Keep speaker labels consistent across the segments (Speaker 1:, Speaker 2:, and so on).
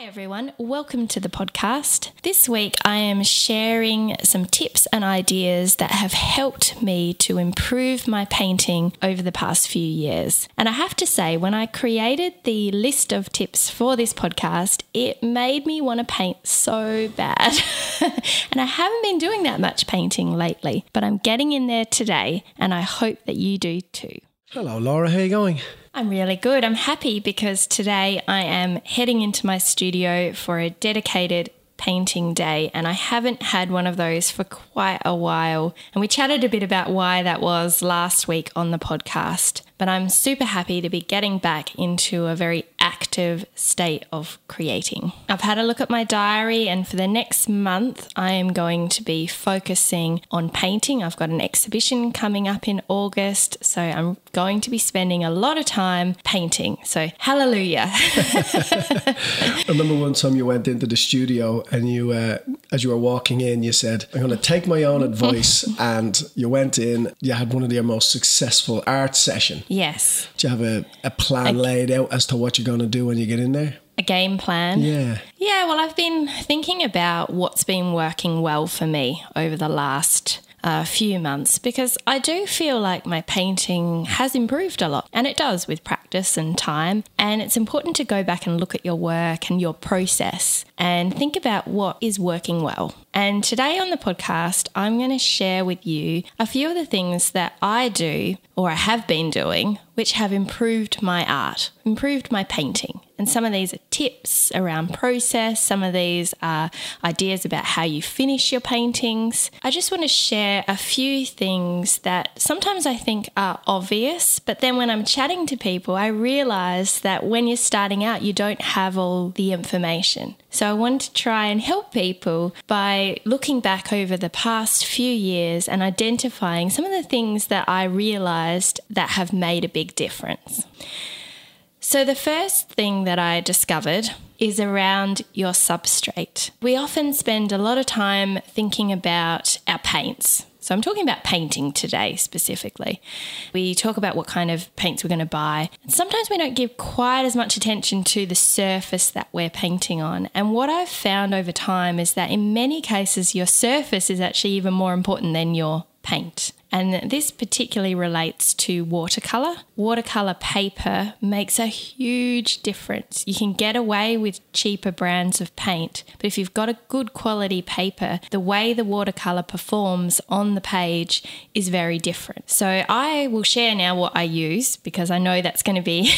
Speaker 1: Hi, everyone. Welcome to the podcast. This week, I am sharing some tips and ideas that have helped me to improve my painting over the past few years. And I have to say, when I created the list of tips for this podcast, it made me want to paint so bad. and I haven't been doing that much painting lately, but I'm getting in there today, and I hope that you do too.
Speaker 2: Hello, Laura. How are you going?
Speaker 1: I'm really good. I'm happy because today I am heading into my studio for a dedicated painting day, and I haven't had one of those for quite a while. And we chatted a bit about why that was last week on the podcast. But I'm super happy to be getting back into a very active state of creating. I've had a look at my diary, and for the next month, I am going to be focusing on painting. I've got an exhibition coming up in August, so I'm going to be spending a lot of time painting. So, hallelujah.
Speaker 2: I remember one time you went into the studio and you, uh, as you were walking in, you said, I'm going to take my own advice. and you went in, you had one of your most successful art session.
Speaker 1: Yes.
Speaker 2: Do you have a, a plan laid out as to what you're going to do when you get in there?
Speaker 1: A game plan?
Speaker 2: Yeah.
Speaker 1: Yeah, well, I've been thinking about what's been working well for me over the last uh, few months because I do feel like my painting has improved a lot and it does with practice and time. And it's important to go back and look at your work and your process and think about what is working well. And today on the podcast, I'm going to share with you a few of the things that I do or I have been doing which have improved my art, improved my painting. And some of these are tips around process, some of these are ideas about how you finish your paintings. I just want to share a few things that sometimes I think are obvious, but then when I'm chatting to people, I realize that when you're starting out, you don't have all the information. So I want to try and help people by looking back over the past few years and identifying some of the things that I realized that have made a big difference. So, the first thing that I discovered is around your substrate. We often spend a lot of time thinking about our paints. So, I'm talking about painting today specifically. We talk about what kind of paints we're going to buy. Sometimes we don't give quite as much attention to the surface that we're painting on. And what I've found over time is that in many cases, your surface is actually even more important than your paint. And this particularly relates to watercolor. Watercolor paper makes a huge difference. You can get away with cheaper brands of paint, but if you've got a good quality paper, the way the watercolor performs on the page is very different. So I will share now what I use because I know that's going to be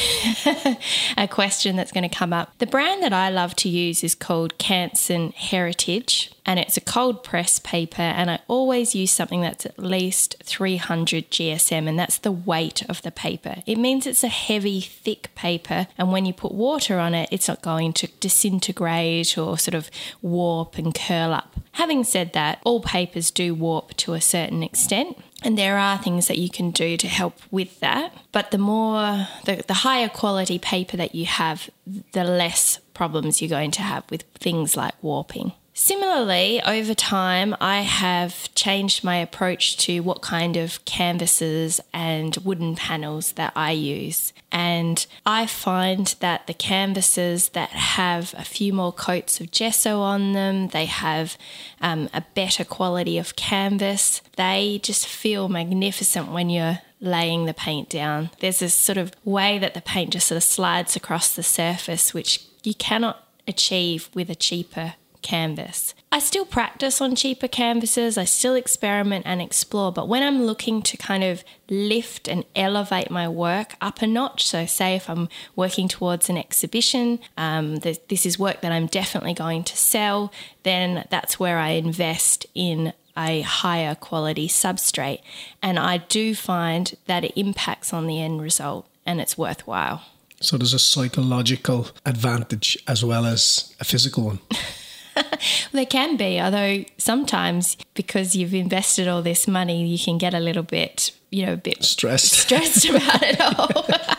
Speaker 1: a question that's going to come up. The brand that I love to use is called Canson Heritage and it's a cold press paper and I always use something that's at least 300 GSM and that's the weight of the paper. It means it's a heavy thick paper and when you put water on it it's not going to disintegrate or sort of warp and curl up. Having said that, all papers do warp to a certain extent. And there are things that you can do to help with that. But the more, the, the higher quality paper that you have, the less problems you're going to have with things like warping. Similarly, over time, I have changed my approach to what kind of canvases and wooden panels that I use. And I find that the canvases that have a few more coats of gesso on them, they have um, a better quality of canvas, they just feel magnificent when you're laying the paint down. There's this sort of way that the paint just sort of slides across the surface, which you cannot achieve with a cheaper canvas. I still practice on cheaper canvases, I still experiment and explore, but when I'm looking to kind of lift and elevate my work up a notch, so say if I'm working towards an exhibition, um, this is work that I'm definitely going to sell, then that's where I invest in a higher quality substrate. And I do find that it impacts on the end result and it's worthwhile.
Speaker 2: So there's a psychological advantage as well as a physical one.
Speaker 1: there can be, although sometimes because you've invested all this money, you can get a little bit, you know, a bit
Speaker 2: stressed,
Speaker 1: stressed about it all.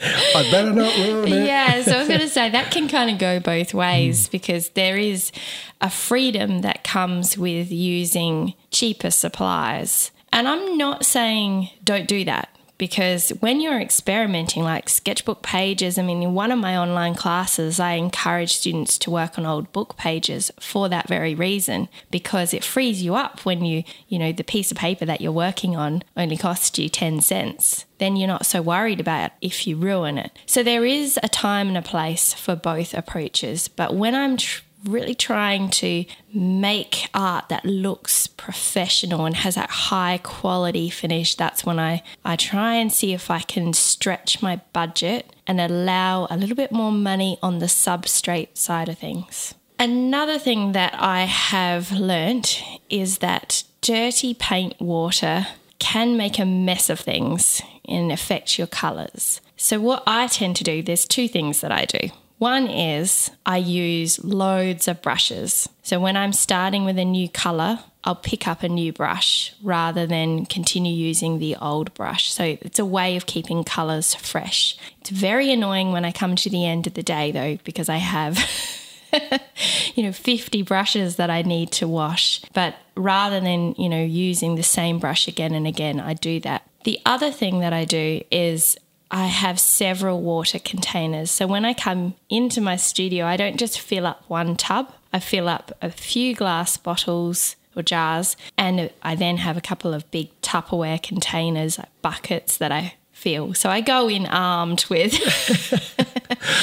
Speaker 2: I better not ruin it.
Speaker 1: Yeah, so I was going to say that can kind of go both ways mm. because there is a freedom that comes with using cheaper supplies. And I'm not saying don't do that because when you're experimenting, like sketchbook pages, I mean, in one of my online classes, I encourage students to work on old book pages for that very reason, because it frees you up when you, you know, the piece of paper that you're working on only costs you 10 cents. Then you're not so worried about if you ruin it. So there is a time and a place for both approaches. But when I'm tr- really trying to make art that looks professional and has that high quality finish, that's when I, I try and see if I can stretch my budget and allow a little bit more money on the substrate side of things. Another thing that I have learnt is that dirty paint water can make a mess of things and affect your colours. So, what I tend to do, there's two things that I do. One is I use loads of brushes. So when I'm starting with a new colour, I'll pick up a new brush rather than continue using the old brush. So it's a way of keeping colours fresh. It's very annoying when I come to the end of the day though, because I have. you know 50 brushes that I need to wash but rather than you know using the same brush again and again I do that the other thing that I do is I have several water containers. So when I come into my studio, I don't just fill up one tub, I fill up a few glass bottles or jars, and I then have a couple of big Tupperware containers, like buckets that I fill. So I go in armed with.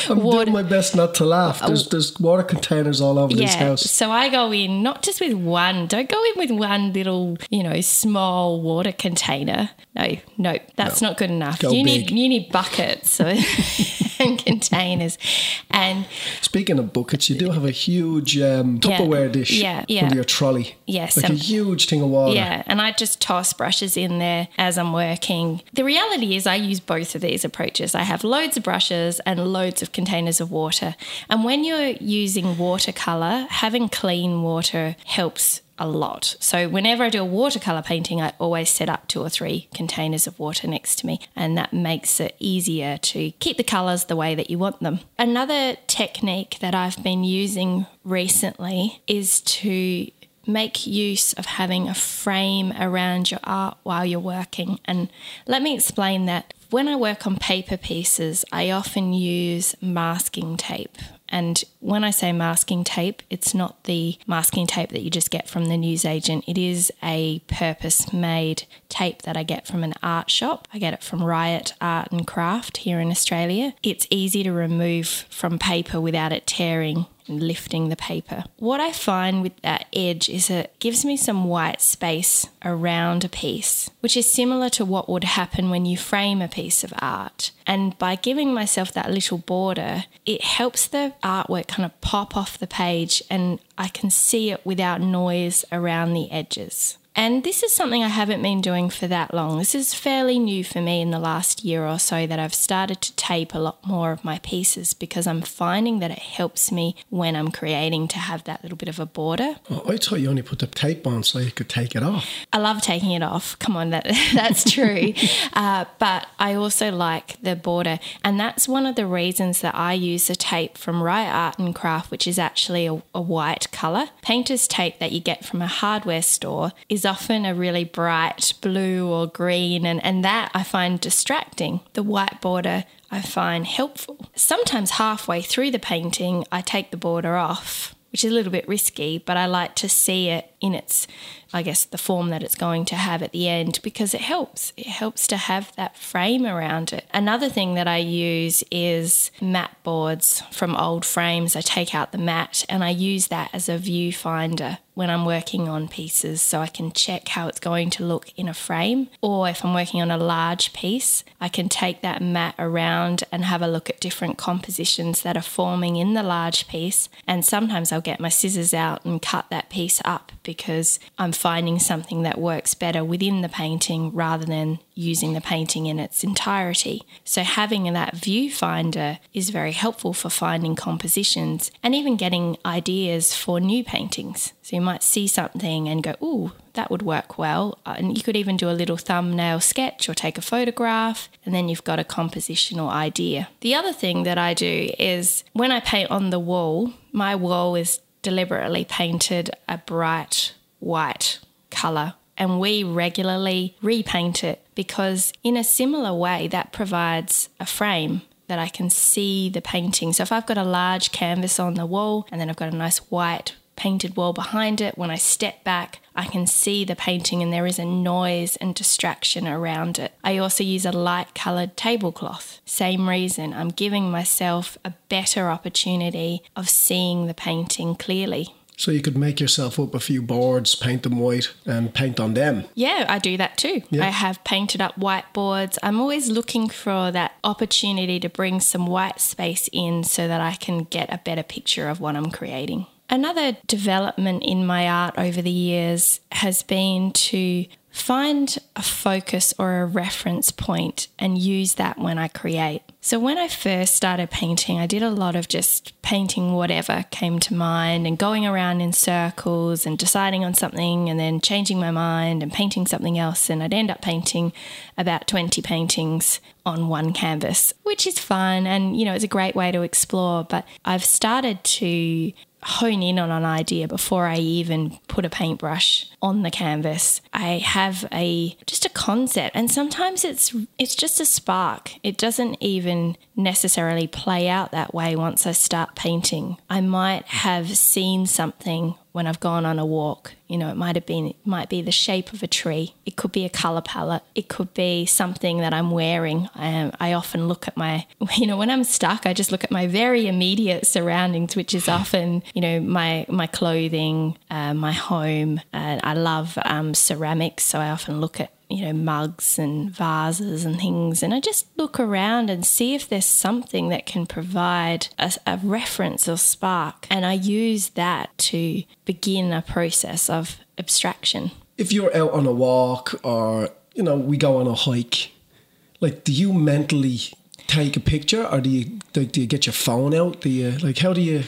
Speaker 2: I'm water. doing my best not to laugh. There's, oh. there's water containers all over yeah, this house.
Speaker 1: So I go in not just with one. Don't go in with one little, you know, small water container. No, no, that's no. not good enough. Go you big. need you need buckets and containers. And
Speaker 2: speaking of buckets, you do have a huge um, Tupperware
Speaker 1: yeah,
Speaker 2: dish
Speaker 1: yeah, yeah.
Speaker 2: under your trolley.
Speaker 1: Yes,
Speaker 2: like um, a huge thing of water.
Speaker 1: Yeah, and I just toss brushes in there as I'm working. The reality is, I use both of these approaches. I have loads of brushes and loads of containers of water. And when you're using watercolor, having clean water helps a lot. So whenever I do a watercolor painting, I always set up two or three containers of water next to me, and that makes it easier to keep the colors the way that you want them. Another technique that I've been using recently is to make use of having a frame around your art while you're working. And let me explain that. When I work on paper pieces, I often use masking tape. And when I say masking tape, it's not the masking tape that you just get from the newsagent. It is a purpose made tape that I get from an art shop. I get it from Riot Art and Craft here in Australia. It's easy to remove from paper without it tearing and lifting the paper. What I find with that edge is it gives me some white space around a piece, which is similar to what would happen when you frame a piece of art. And by giving myself that little border, it helps the artwork kind of pop off the page and I can see it without noise around the edges. And this is something I haven't been doing for that long. This is fairly new for me in the last year or so that I've started to tape a lot more of my pieces because I'm finding that it helps me when I'm creating to have that little bit of a border.
Speaker 2: Oh, I thought you only put the tape on so you could take it off.
Speaker 1: I love taking it off. Come on, that, that's true. uh, but I also like the border. And that's one of the reasons that I use the tape from Riot Art and Craft, which is actually a, a white colour. Painter's tape that you get from a hardware store is often a really bright blue or green, and, and that I find distracting. The white border I find helpful. Sometimes halfway through the painting, I take the border off, which is a little bit risky, but I like to see it in its I guess, the form that it's going to have at the end because it helps. It helps to have that frame around it. Another thing that I use is mat boards from old frames. I take out the mat and I use that as a viewfinder when I'm working on pieces so I can check how it's going to look in a frame. Or if I'm working on a large piece, I can take that mat around and have a look at different compositions that are forming in the large piece. And sometimes I'll get my scissors out and cut that piece up because I'm finding something that works better within the painting rather than using the painting in its entirety. So, having that viewfinder is very helpful for finding compositions and even getting ideas for new paintings. So, you might see something and go, Ooh, that would work well. Uh, and you could even do a little thumbnail sketch or take a photograph, and then you've got a compositional idea. The other thing that I do is when I paint on the wall, my wall is deliberately painted a bright white colour and we regularly repaint it because, in a similar way, that provides a frame that I can see the painting. So if I've got a large canvas on the wall and then I've got a nice white painted wall behind it, when I step back, I can see the painting and there is a noise and distraction around it. I also use a light coloured tablecloth. Same reason, I'm giving myself a better opportunity of seeing the painting clearly.
Speaker 2: So you could make yourself up a few boards, paint them white, and paint on them.
Speaker 1: Yeah, I do that too.
Speaker 2: Yeah.
Speaker 1: I have painted up whiteboards. I'm always looking for that opportunity to bring some white space in so that I can get a better picture of what I'm creating. Another development in my art over the years has been to find a focus or a reference point and use that when I create. So, when I first started painting, I did a lot of just painting whatever came to mind and going around in circles and deciding on something and then changing my mind and painting something else. And I'd end up painting about 20 paintings on one canvas, which is fun and, you know, it's a great way to explore. But I've started to hone in on an idea before I even put a paintbrush on the canvas. I have a just a concept and sometimes it's it's just a spark. It doesn't even necessarily play out that way once I start painting. I might have seen something when I've gone on a walk. You know, it might have been, it might be the shape of a tree. It could be a color palette. It could be something that I'm wearing. Um, I often look at my, you know, when I'm stuck, I just look at my very immediate surroundings, which is often, you know, my my clothing, uh, my home. And I love um, ceramics, so I often look at you know, mugs and vases and things. And I just look around and see if there's something that can provide a, a, reference or spark. And I use that to begin a process of abstraction.
Speaker 2: If you're out on a walk or, you know, we go on a hike, like, do you mentally take a picture or do you, do, do you get your phone out? Do you, like, how do you?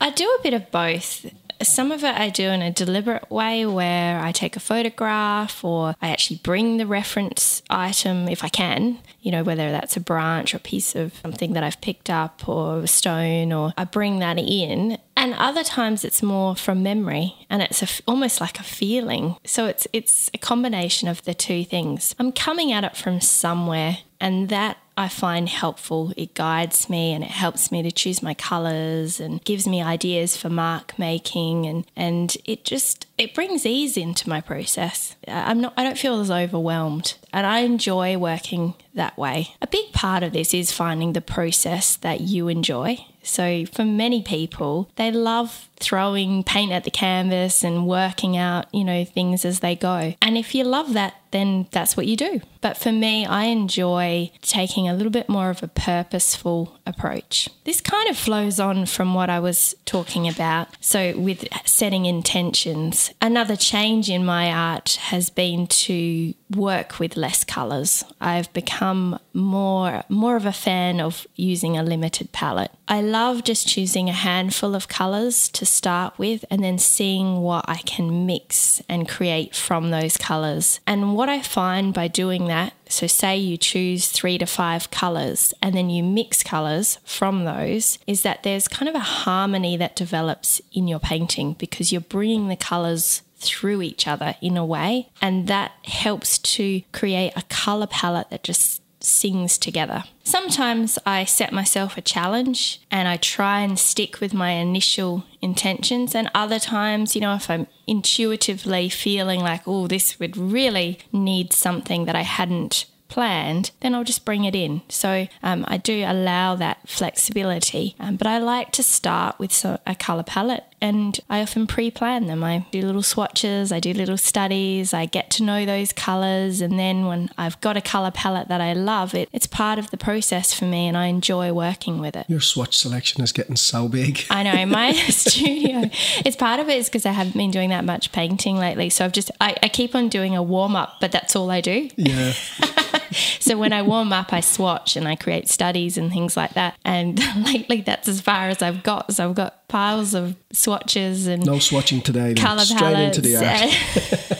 Speaker 1: I do a bit of both some of it I do in a deliberate way where I take a photograph or I actually bring the reference item if I can, you know, whether that's a branch or piece of something that I've picked up or a stone, or I bring that in. And other times it's more from memory and it's a, almost like a feeling. So it's it's a combination of the two things. I'm coming at it from somewhere and that I find helpful. It guides me and it helps me to choose my colors and gives me ideas for mark making and and it just it brings ease into my process. I'm not I don't feel as overwhelmed and I enjoy working that way. A big part of this is finding the process that you enjoy. So, for many people, they love throwing paint at the canvas and working out, you know, things as they go. And if you love that, then that's what you do. But for me, I enjoy taking a little bit more of a purposeful approach. This kind of flows on from what I was talking about. So, with setting intentions, another change in my art has been to work with less colors. I've become more more of a fan of using a limited palette. I love just choosing a handful of colors to start with and then seeing what I can mix and create from those colors. And what I find by doing that, so say you choose 3 to 5 colors and then you mix colors from those, is that there's kind of a harmony that develops in your painting because you're bringing the colors through each other in a way. And that helps to create a color palette that just sings together. Sometimes I set myself a challenge and I try and stick with my initial intentions. And other times, you know, if I'm intuitively feeling like, oh, this would really need something that I hadn't planned, then I'll just bring it in. So um, I do allow that flexibility, um, but I like to start with a color palette and I often pre plan them. I do little swatches, I do little studies, I get to know those colors, and then when I've got a color palette that I love, it, it's part of the process for me and I enjoy working with it.
Speaker 2: Your swatch selection is getting so big.
Speaker 1: I know, my studio, it's part of it is because I haven't been doing that much painting lately. So I've just, I, I keep on doing a warm up, but that's all I do.
Speaker 2: Yeah.
Speaker 1: so when I warm up, I swatch and I create studies and things like that. And lately, that's as far as I've got. So I've got piles of swatches and
Speaker 2: no swatching today.
Speaker 1: Color
Speaker 2: Straight
Speaker 1: palettes.
Speaker 2: into the art.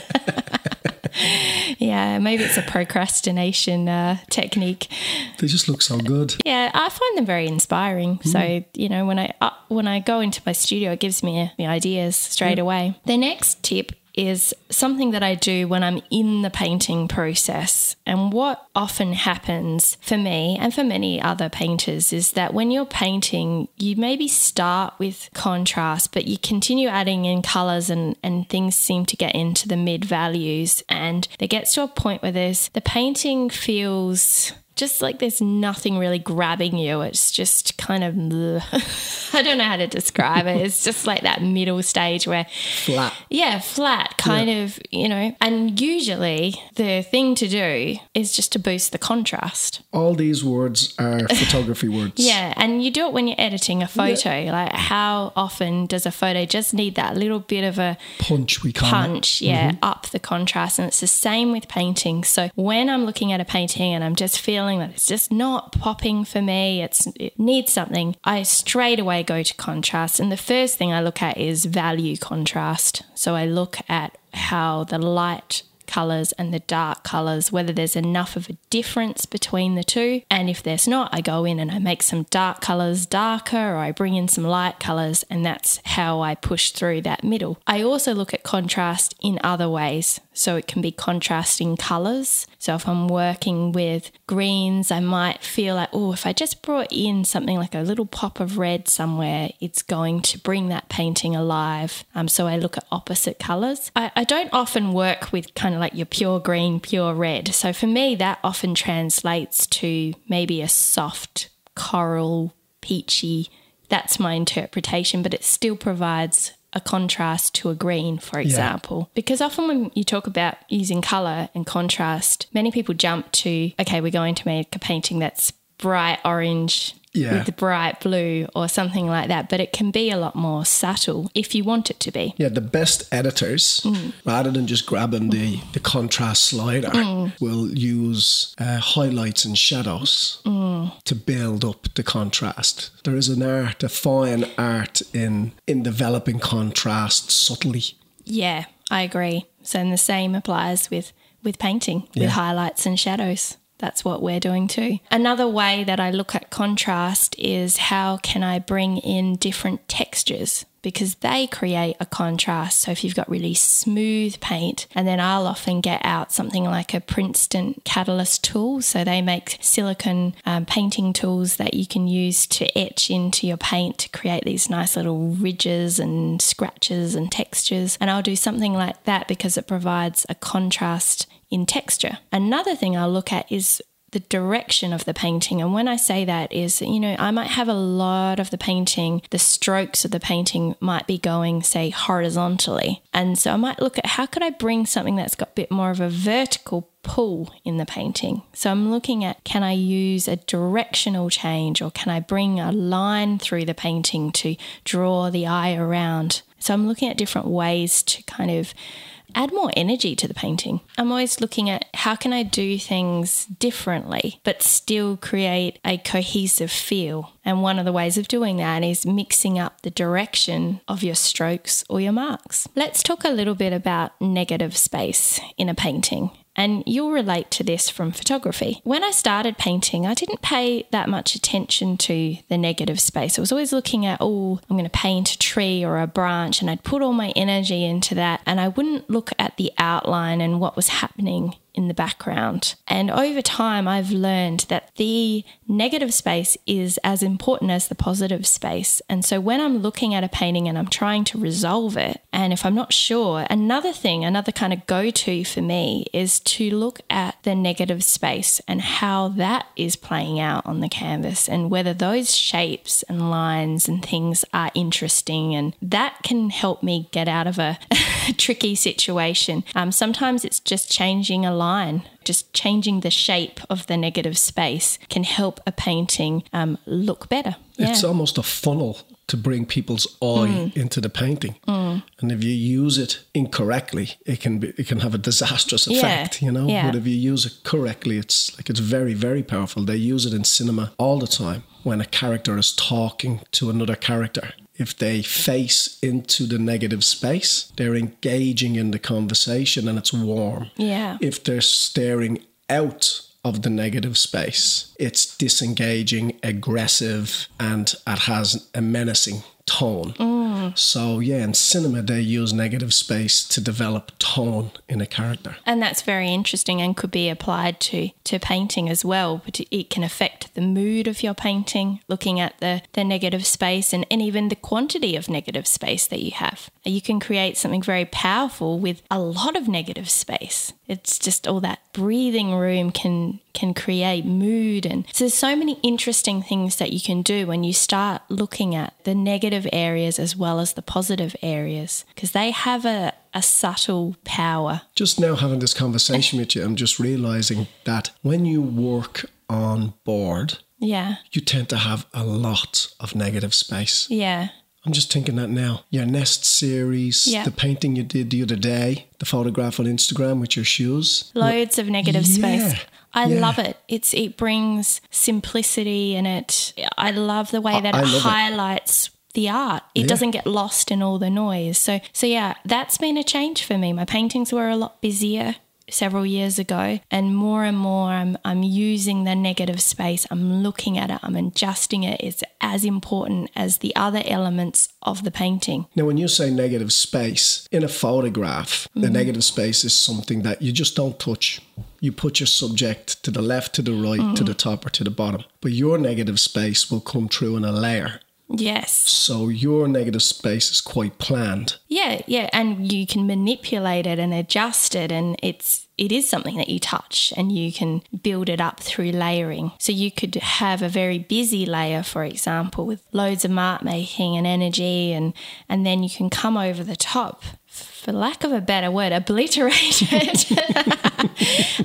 Speaker 1: yeah, maybe it's a procrastination uh, technique.
Speaker 2: They just look so good.
Speaker 1: Yeah, I find them very inspiring. So you know, when I uh, when I go into my studio, it gives me, uh, the ideas straight away. The next tip is something that I do when I'm in the painting process. And what often happens for me and for many other painters is that when you're painting, you maybe start with contrast, but you continue adding in colors and, and things seem to get into the mid values. And it gets to a point where there's the painting feels just like there's nothing really grabbing you. It's just kind of, I don't know how to describe it. It's just like that middle stage where
Speaker 2: flat.
Speaker 1: Yeah, flat, kind yeah. of, you know. And usually the thing to do is just to boost the contrast.
Speaker 2: All these words are photography words.
Speaker 1: Yeah, and you do it when you're editing a photo. Yeah. Like, how often does a photo just need that little bit of a
Speaker 2: punch? We call
Speaker 1: punch, yeah, mm-hmm. up the contrast. And it's the same with painting. So when I'm looking at a painting and I'm just feeling feeling that it's just not popping for me, it's, it needs something, I straight away go to contrast. And the first thing I look at is value contrast. So I look at how the light colours and the dark colours, whether there's enough of a difference between the two. And if there's not, I go in and I make some dark colours darker or I bring in some light colours, and that's how I push through that middle. I also look at contrast in other ways. So it can be contrasting colours. So if I'm working with greens, I might feel like, oh, if I just brought in something like a little pop of red somewhere, it's going to bring that painting alive. Um, so I look at opposite colours. I, I don't often work with kind of like your pure green, pure red. So for me, that often translates to maybe a soft coral, peachy. That's my interpretation, but it still provides a contrast to a green, for example. Yeah. Because often when you talk about using colour and contrast, many people jump to, okay, we're going to make a painting that's bright orange yeah. with bright blue or something like that. But it can be a lot more subtle if you want it to be.
Speaker 2: Yeah, the best editors, mm. rather than just grabbing the, the contrast slider, mm. will use uh, highlights and shadows mm. to build up the contrast. There is an art, a fine art in in developing contrast subtly.
Speaker 1: Yeah, I agree. So and the same applies with with painting, yeah. with highlights and shadows that's what we're doing too. Another way that I look at contrast is how can I bring in different textures because they create a contrast. So if you've got really smooth paint, and then I'll often get out something like a Princeton catalyst tool. So they make silicon um, painting tools that you can use to etch into your paint to create these nice little ridges and scratches and textures. And I'll do something like that because it provides a contrast in texture. Another thing I'll look at is the direction of the painting. And when I say that is, you know, I might have a lot of the painting, the strokes of the painting might be going, say, horizontally. And so I might look at how could I bring something that's got a bit more of a vertical pull in the painting. So I'm looking at can I use a directional change or can I bring a line through the painting to draw the eye around? So I'm looking at different ways to kind of add more energy to the painting. I'm always looking at how can I do things differently but still create a cohesive feel. And one of the ways of doing that is mixing up the direction of your strokes or your marks. Let's talk a little bit about negative space in a painting and you'll relate to this from photography. When I started painting, I didn't pay that much attention to the negative space. I was always looking at, oh, I'm going to paint a tree or a branch, and I'd put all my energy into that, and I wouldn't look at the outline and what was happening in the background. And over time, I've learned that the negative space is as important as the positive space. And so when I'm looking at a painting and I'm trying to resolve it, and if I'm not sure, another thing, another kind of go to for me is to look at the negative space and how that is playing out on the canvas and whether those shapes and lines and things are interesting. And that can help me get out of a tricky situation. Um, sometimes it's just changing a line just changing the shape of the negative space can help a painting um, look better.
Speaker 2: Yeah. It's almost a funnel to bring people's eye mm. into the painting. Mm. And if you use it incorrectly, it can be it can have a disastrous effect, yeah. you know. Yeah. But if you use it correctly, it's like it's very, very powerful. They use it in cinema all the time when a character is talking to another character if they face into the negative space, they're engaging in the conversation and it's warm.
Speaker 1: Yeah.
Speaker 2: If they're staring out of the negative space, it's disengaging, aggressive, and it has a menacing tone. Mm. So, yeah, in cinema, they use negative space to develop tone in a character.
Speaker 1: And that's very interesting and could be applied to, to painting as well. But it can affect the mood of your painting, looking at the, the negative space and, and even the quantity of negative space that you have. You can create something very powerful with a lot of negative space. It's just all that breathing room can can create mood and so there's so many interesting things that you can do when you start looking at the negative areas as well as the positive areas because they have a, a subtle power.
Speaker 2: Just now having this conversation with you, I'm just realizing that when you work on board,
Speaker 1: Yeah.
Speaker 2: you tend to have a lot of negative space.
Speaker 1: Yeah.
Speaker 2: I'm just thinking that now. Your Nest series,
Speaker 1: Yeah.
Speaker 2: the painting you did the other day, the photograph on Instagram with your shoes.
Speaker 1: Loads of negative
Speaker 2: Yeah,
Speaker 1: space. I
Speaker 2: yeah.
Speaker 1: love it. It's it brings simplicity and it I love the way that
Speaker 2: I
Speaker 1: it
Speaker 2: love it.
Speaker 1: highlights the art. It
Speaker 2: Yeah.
Speaker 1: doesn't get lost in all the noise. So so yeah, that's been a change for me. My paintings were a lot busier several years ago and more and more I'm I'm using the negative space. I'm looking at it, I'm adjusting it. It's as important as the other elements of the painting.
Speaker 2: Now, when you say negative space in a photograph,
Speaker 1: Mm-hmm.
Speaker 2: the negative space is something that you just don't touch. You put your subject to the left, to the right,
Speaker 1: Mm.
Speaker 2: to the top, or to the bottom. But your negative space will come through in a layer.
Speaker 1: Yes.
Speaker 2: So your negative space is quite planned.
Speaker 1: Yeah, yeah, and you can manipulate it and adjust it, and it's it is something that you touch, and you can build it up through layering. So you could have a very busy layer, for example, with loads of mark making and energy, and and then you can come over the top, for lack of a better word, obliterated.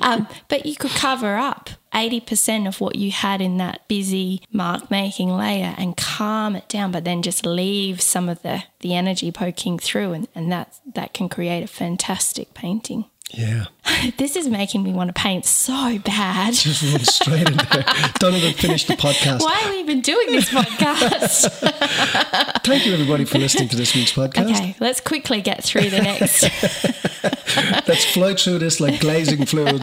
Speaker 1: um, but you could cover up. 80% of what you had in that busy mark making layer and calm it down, but then just leave some of the, the energy poking through, and, and that, that can create a fantastic painting.
Speaker 2: Yeah.
Speaker 1: This is making me want to paint so bad.
Speaker 2: Just run straight in there. Don't even finish the podcast.
Speaker 1: Why are we even doing this podcast?
Speaker 2: Thank you, everybody, for listening to this week's podcast.
Speaker 1: okay, let's quickly get through the next.
Speaker 2: Let's flow through this like glazing fluid.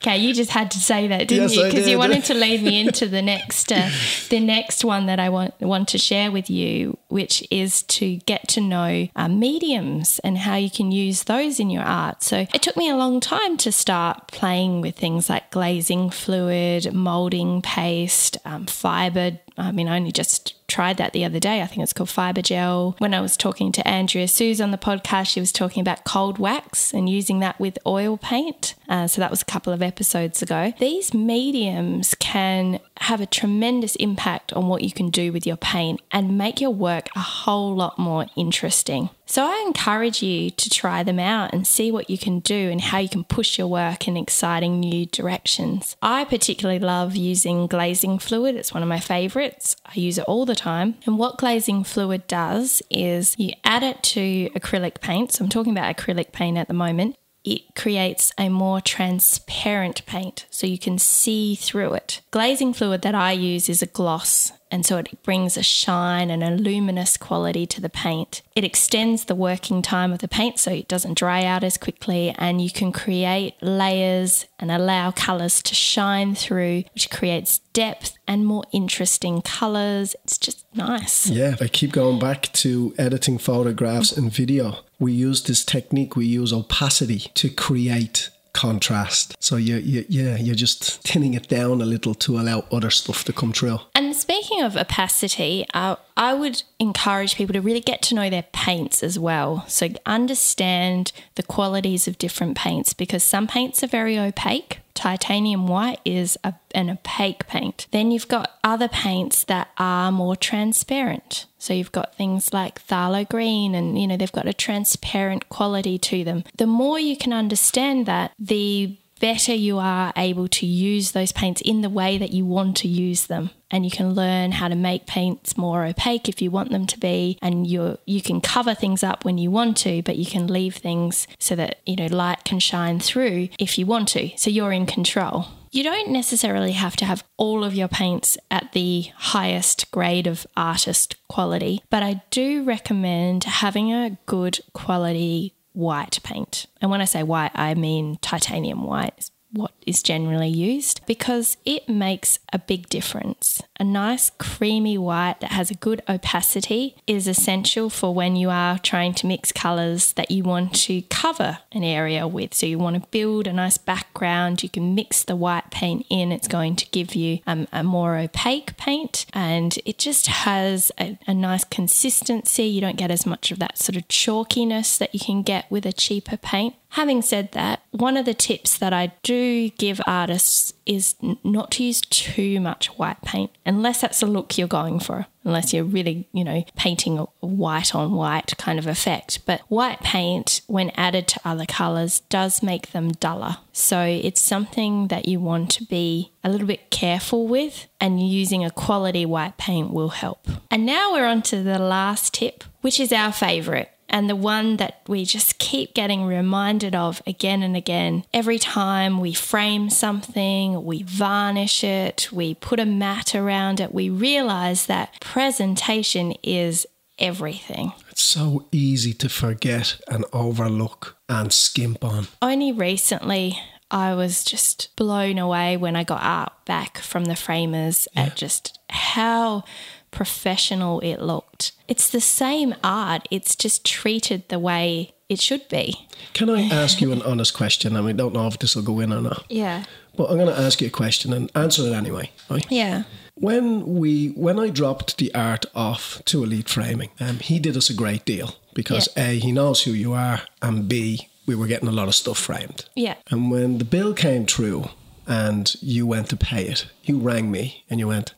Speaker 1: Okay, you just had to say that, didn't
Speaker 2: Yes,
Speaker 1: you? Because you wanted to lead me into the next, uh, the next one that I want want to share with you, which is to get to know uh, mediums and how you can use those in your art. So it took me a long time to start playing with things like glazing fluid, molding paste, um, fiber. I mean, I only just tried that the other day. I think it's called fiber gel. When I was talking to Andrea Suze on the podcast, she was talking about cold wax and using that with oil paint. Uh, so that was a couple of episodes ago. These mediums can have a tremendous impact on what you can do with your paint and make your work a whole lot more interesting. So I encourage you to try them out and see what you can do and how you can push your work in exciting new directions. I particularly love using glazing fluid. It's one of my favorites. I use it all the time. And what glazing fluid does is you add it to acrylic paint. So I'm talking about acrylic paint at the moment. It creates a more transparent paint so you can see through it. Glazing fluid that I use is a gloss and so it brings a shine and a luminous quality to the paint. It extends the working time of the paint so it doesn't dry out as quickly, and you can create layers and allow colours to shine through, which creates depth and more interesting colours. It's just nice.
Speaker 2: Yeah, I keep going back to editing photographs and video. We use this technique, we use opacity to create contrast. So you, you yeah, you're just thinning it down a little to allow other stuff to come through.
Speaker 1: And speaking of opacity, uh, I would encourage people to really get to know their paints as well. So understand the qualities of different paints because some paints are very opaque. Titanium white is a, an opaque paint. Then you've got other paints that are more transparent. So you've got things like phthalo green and you know they've got a transparent quality to them. The more you can understand that, the better you are able to use those paints in the way that you want to use them. And you can learn how to make paints more opaque if you want them to be. And you you can cover things up when you want to but you can leave things so that you know light can shine through if you want to. So you're in control. You don't necessarily have to have all of your paints at the highest grade of artist quality, but I do recommend having a good quality white paint. And when I say white, I mean titanium white. What is generally used because it makes a big difference. A nice creamy white that has a good opacity is essential for when you are trying to mix colours that you want to cover an area with. So you want to build a nice background, you can mix the white paint in, it's going to give you um, a more opaque paint and it just has a, a nice consistency. You don't get as much of that sort of chalkiness that you can get with a cheaper paint. Having said that, one of the tips that I do give artists is not to use too much white paint unless that's the look you're going for, unless you're really, you know, painting a white on white kind of effect. But white paint, when added to other colours, does make them duller. So it's something that you want to be a little bit careful with, and using a quality white paint will help. And now we're on to the last tip, which is our favourite and the one that we just keep getting reminded of again and again. Every time we frame something, we varnish it, we put a mat around it, we realize that presentation is everything.
Speaker 2: It's so easy to forget and overlook and skimp on.
Speaker 1: Only recently, I was just blown away when I got out back from the framers yeah. at just how professional it looked. It's the same art, it's just treated the way it should be.
Speaker 2: Can I ask you an honest question? I mean, don't know if this will go in or not.
Speaker 1: Yeah.
Speaker 2: But I'm going to ask you a question and answer it anyway. Right?
Speaker 1: Yeah.
Speaker 2: When we when I dropped the art off to Elite Framing, um, he did us a great deal because yeah. a he knows who you are, and b we were getting a lot of stuff framed.
Speaker 1: Yeah.
Speaker 2: And when the bill came through, and you went to pay it, you rang me and you went,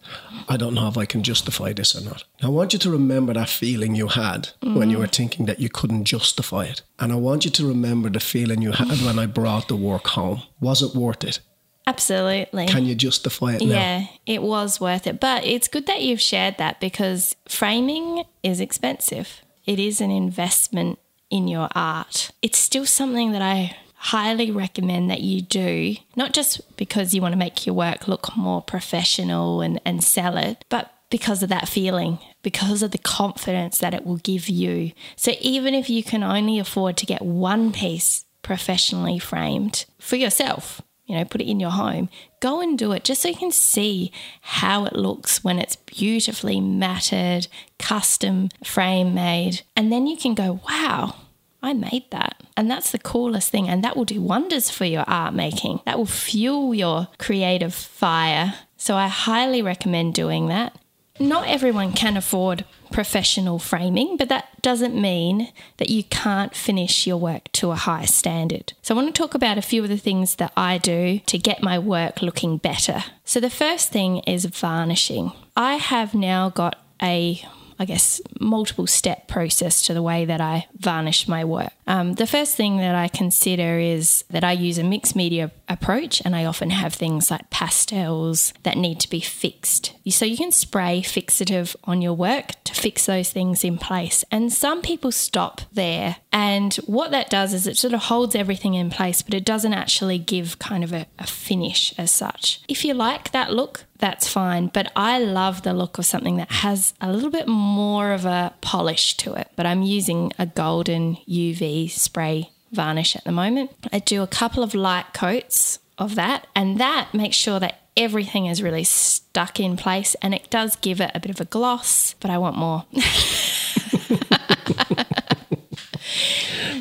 Speaker 2: I don't know if I can justify this or not. Now, I want you to remember that feeling you had mm. when you were thinking that you couldn't justify it. And I want you to remember the feeling you had when I brought the work home. Was it worth it?
Speaker 1: Absolutely.
Speaker 2: Can you justify it now?
Speaker 1: Yeah, it was worth it. But it's good that you've shared that because framing is expensive. It is an investment in your art. It's still something that I highly recommend that you do, not just because you want to make your work look more professional and, and sell it, but because of that feeling, because of the confidence that it will give you. So even if you can only afford to get one piece professionally framed for yourself, you know, put it in your home, go and do it just so you can see how it looks when it's beautifully matted, custom frame made. And then you can go, wow, I made that. And that's the coolest thing. And that will do wonders for your art making. That will fuel your creative fire. So I highly recommend doing that. Not everyone can afford professional framing, but that doesn't mean that you can't finish your work to a high standard. So, I want to talk about a few of the things that I do to get my work looking better. So, the first thing is varnishing. I have now got a I guess, multiple step process to the way that I varnish my work. Um, the first thing that I consider is that I use a mixed media approach and I often have things like pastels that need to be fixed. So you can spray fixative on your work to fix those things in place. And some people stop there. And what that does is it sort of holds everything in place, but it doesn't actually give kind of a, a finish as such. If you like that look, that's fine. But I love the look of something that has a little bit more of a polish to it. But I'm using a golden UV spray varnish at the moment. I do a couple of light coats of that, and that makes sure that everything is really stuck in place and it does give it a bit of a gloss, but I want more.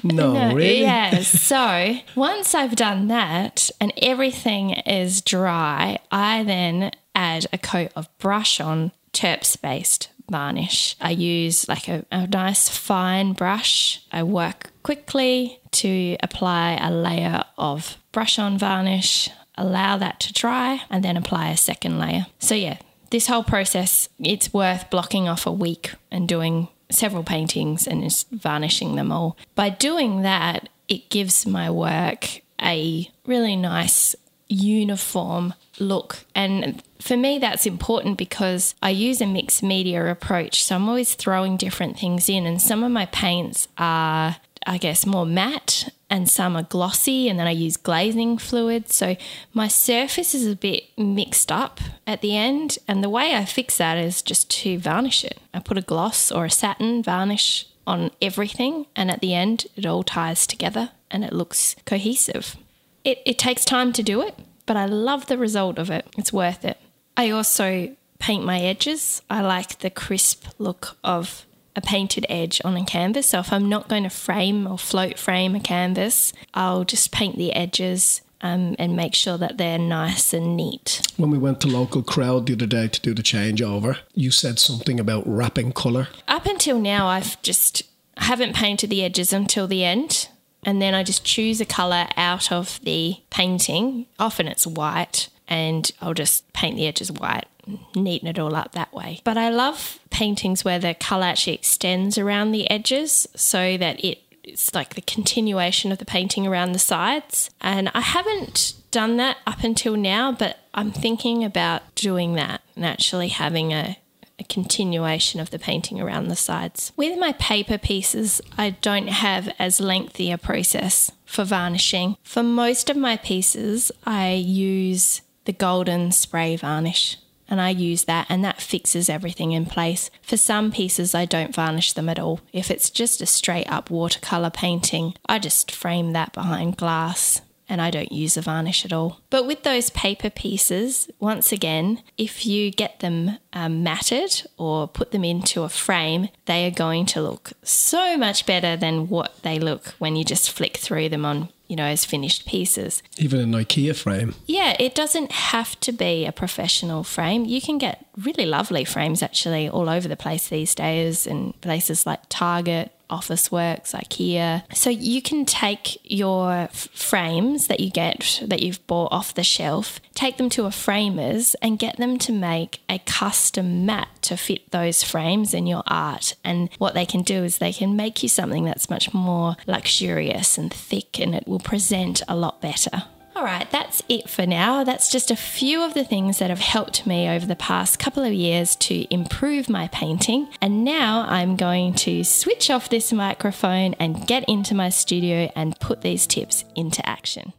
Speaker 2: no, no, really?
Speaker 1: Yeah. So once I've done that and everything is dry, I then add a coat of brush on terps based varnish. I use like a, a, nice fine brush. I work quickly to apply a layer of brush on varnish, allow that to dry, and then apply a second layer. So, yeah, this whole process, it's worth blocking off a week and doing several paintings and just varnishing them all. By doing that, it gives my work a really nice uniform look. And for me, that's important because I use a mixed media approach. So I'm always throwing different things in, and some of my paints are, I guess, more matte and some are glossy, and then I use glazing fluid. So my surface is a bit mixed up at the end. And the way I fix that is just to varnish it. I put a gloss or a satin varnish on everything, and at the end, it all ties together and it looks cohesive. It, it takes time to do it, but I love the result of it. It's worth it. I also paint my edges. I like the crisp look of a painted edge on a canvas. So if I'm not going to frame or float frame a canvas, I'll just paint the edges um, and make sure that they're nice and neat.
Speaker 2: When we went to local crowd the other day to do the changeover, you said something about wrapping colour.
Speaker 1: Up until now, I've just haven't painted the edges until the end. And then I just choose a colour out of the painting. Often it's white, and I'll just paint the edges white, neaten it all up that way. But I love paintings where the colour actually extends around the edges so that it it's like the continuation of the painting around the sides. And I haven't done that up until now, but I'm thinking about doing that and actually having a, a continuation of the painting around the sides. With my paper pieces, I don't have as lengthy a process for varnishing. For most of my pieces, I use the golden spray varnish and I use that and that fixes everything in place. For some pieces, I don't varnish them at all. If it's just a straight up watercolour painting, I just frame that behind glass and I don't use a varnish at all. But with those paper pieces, once again, if you get them um, matted or put them into a frame, they are going to look so much better than what they look when you just flick through them on you know, as finished pieces.
Speaker 2: Even an IKEA frame.
Speaker 1: Yeah, it doesn't have to be a professional frame. You can get really lovely frames actually all over the place these days in places like Target, Officeworks, IKEA. So you can take your f- frames that you get that you've bought off the shelf, take them to a framer's and get them to make a custom mat to fit those frames in your art. And what they can do is they can make you something that's much more luxurious and thick and it will present a lot better. All right, that's it for now. That's just a few of the things that have helped me over the past couple of years to improve my painting. And now I'm going to switch off this microphone and get into my studio and put these tips into action.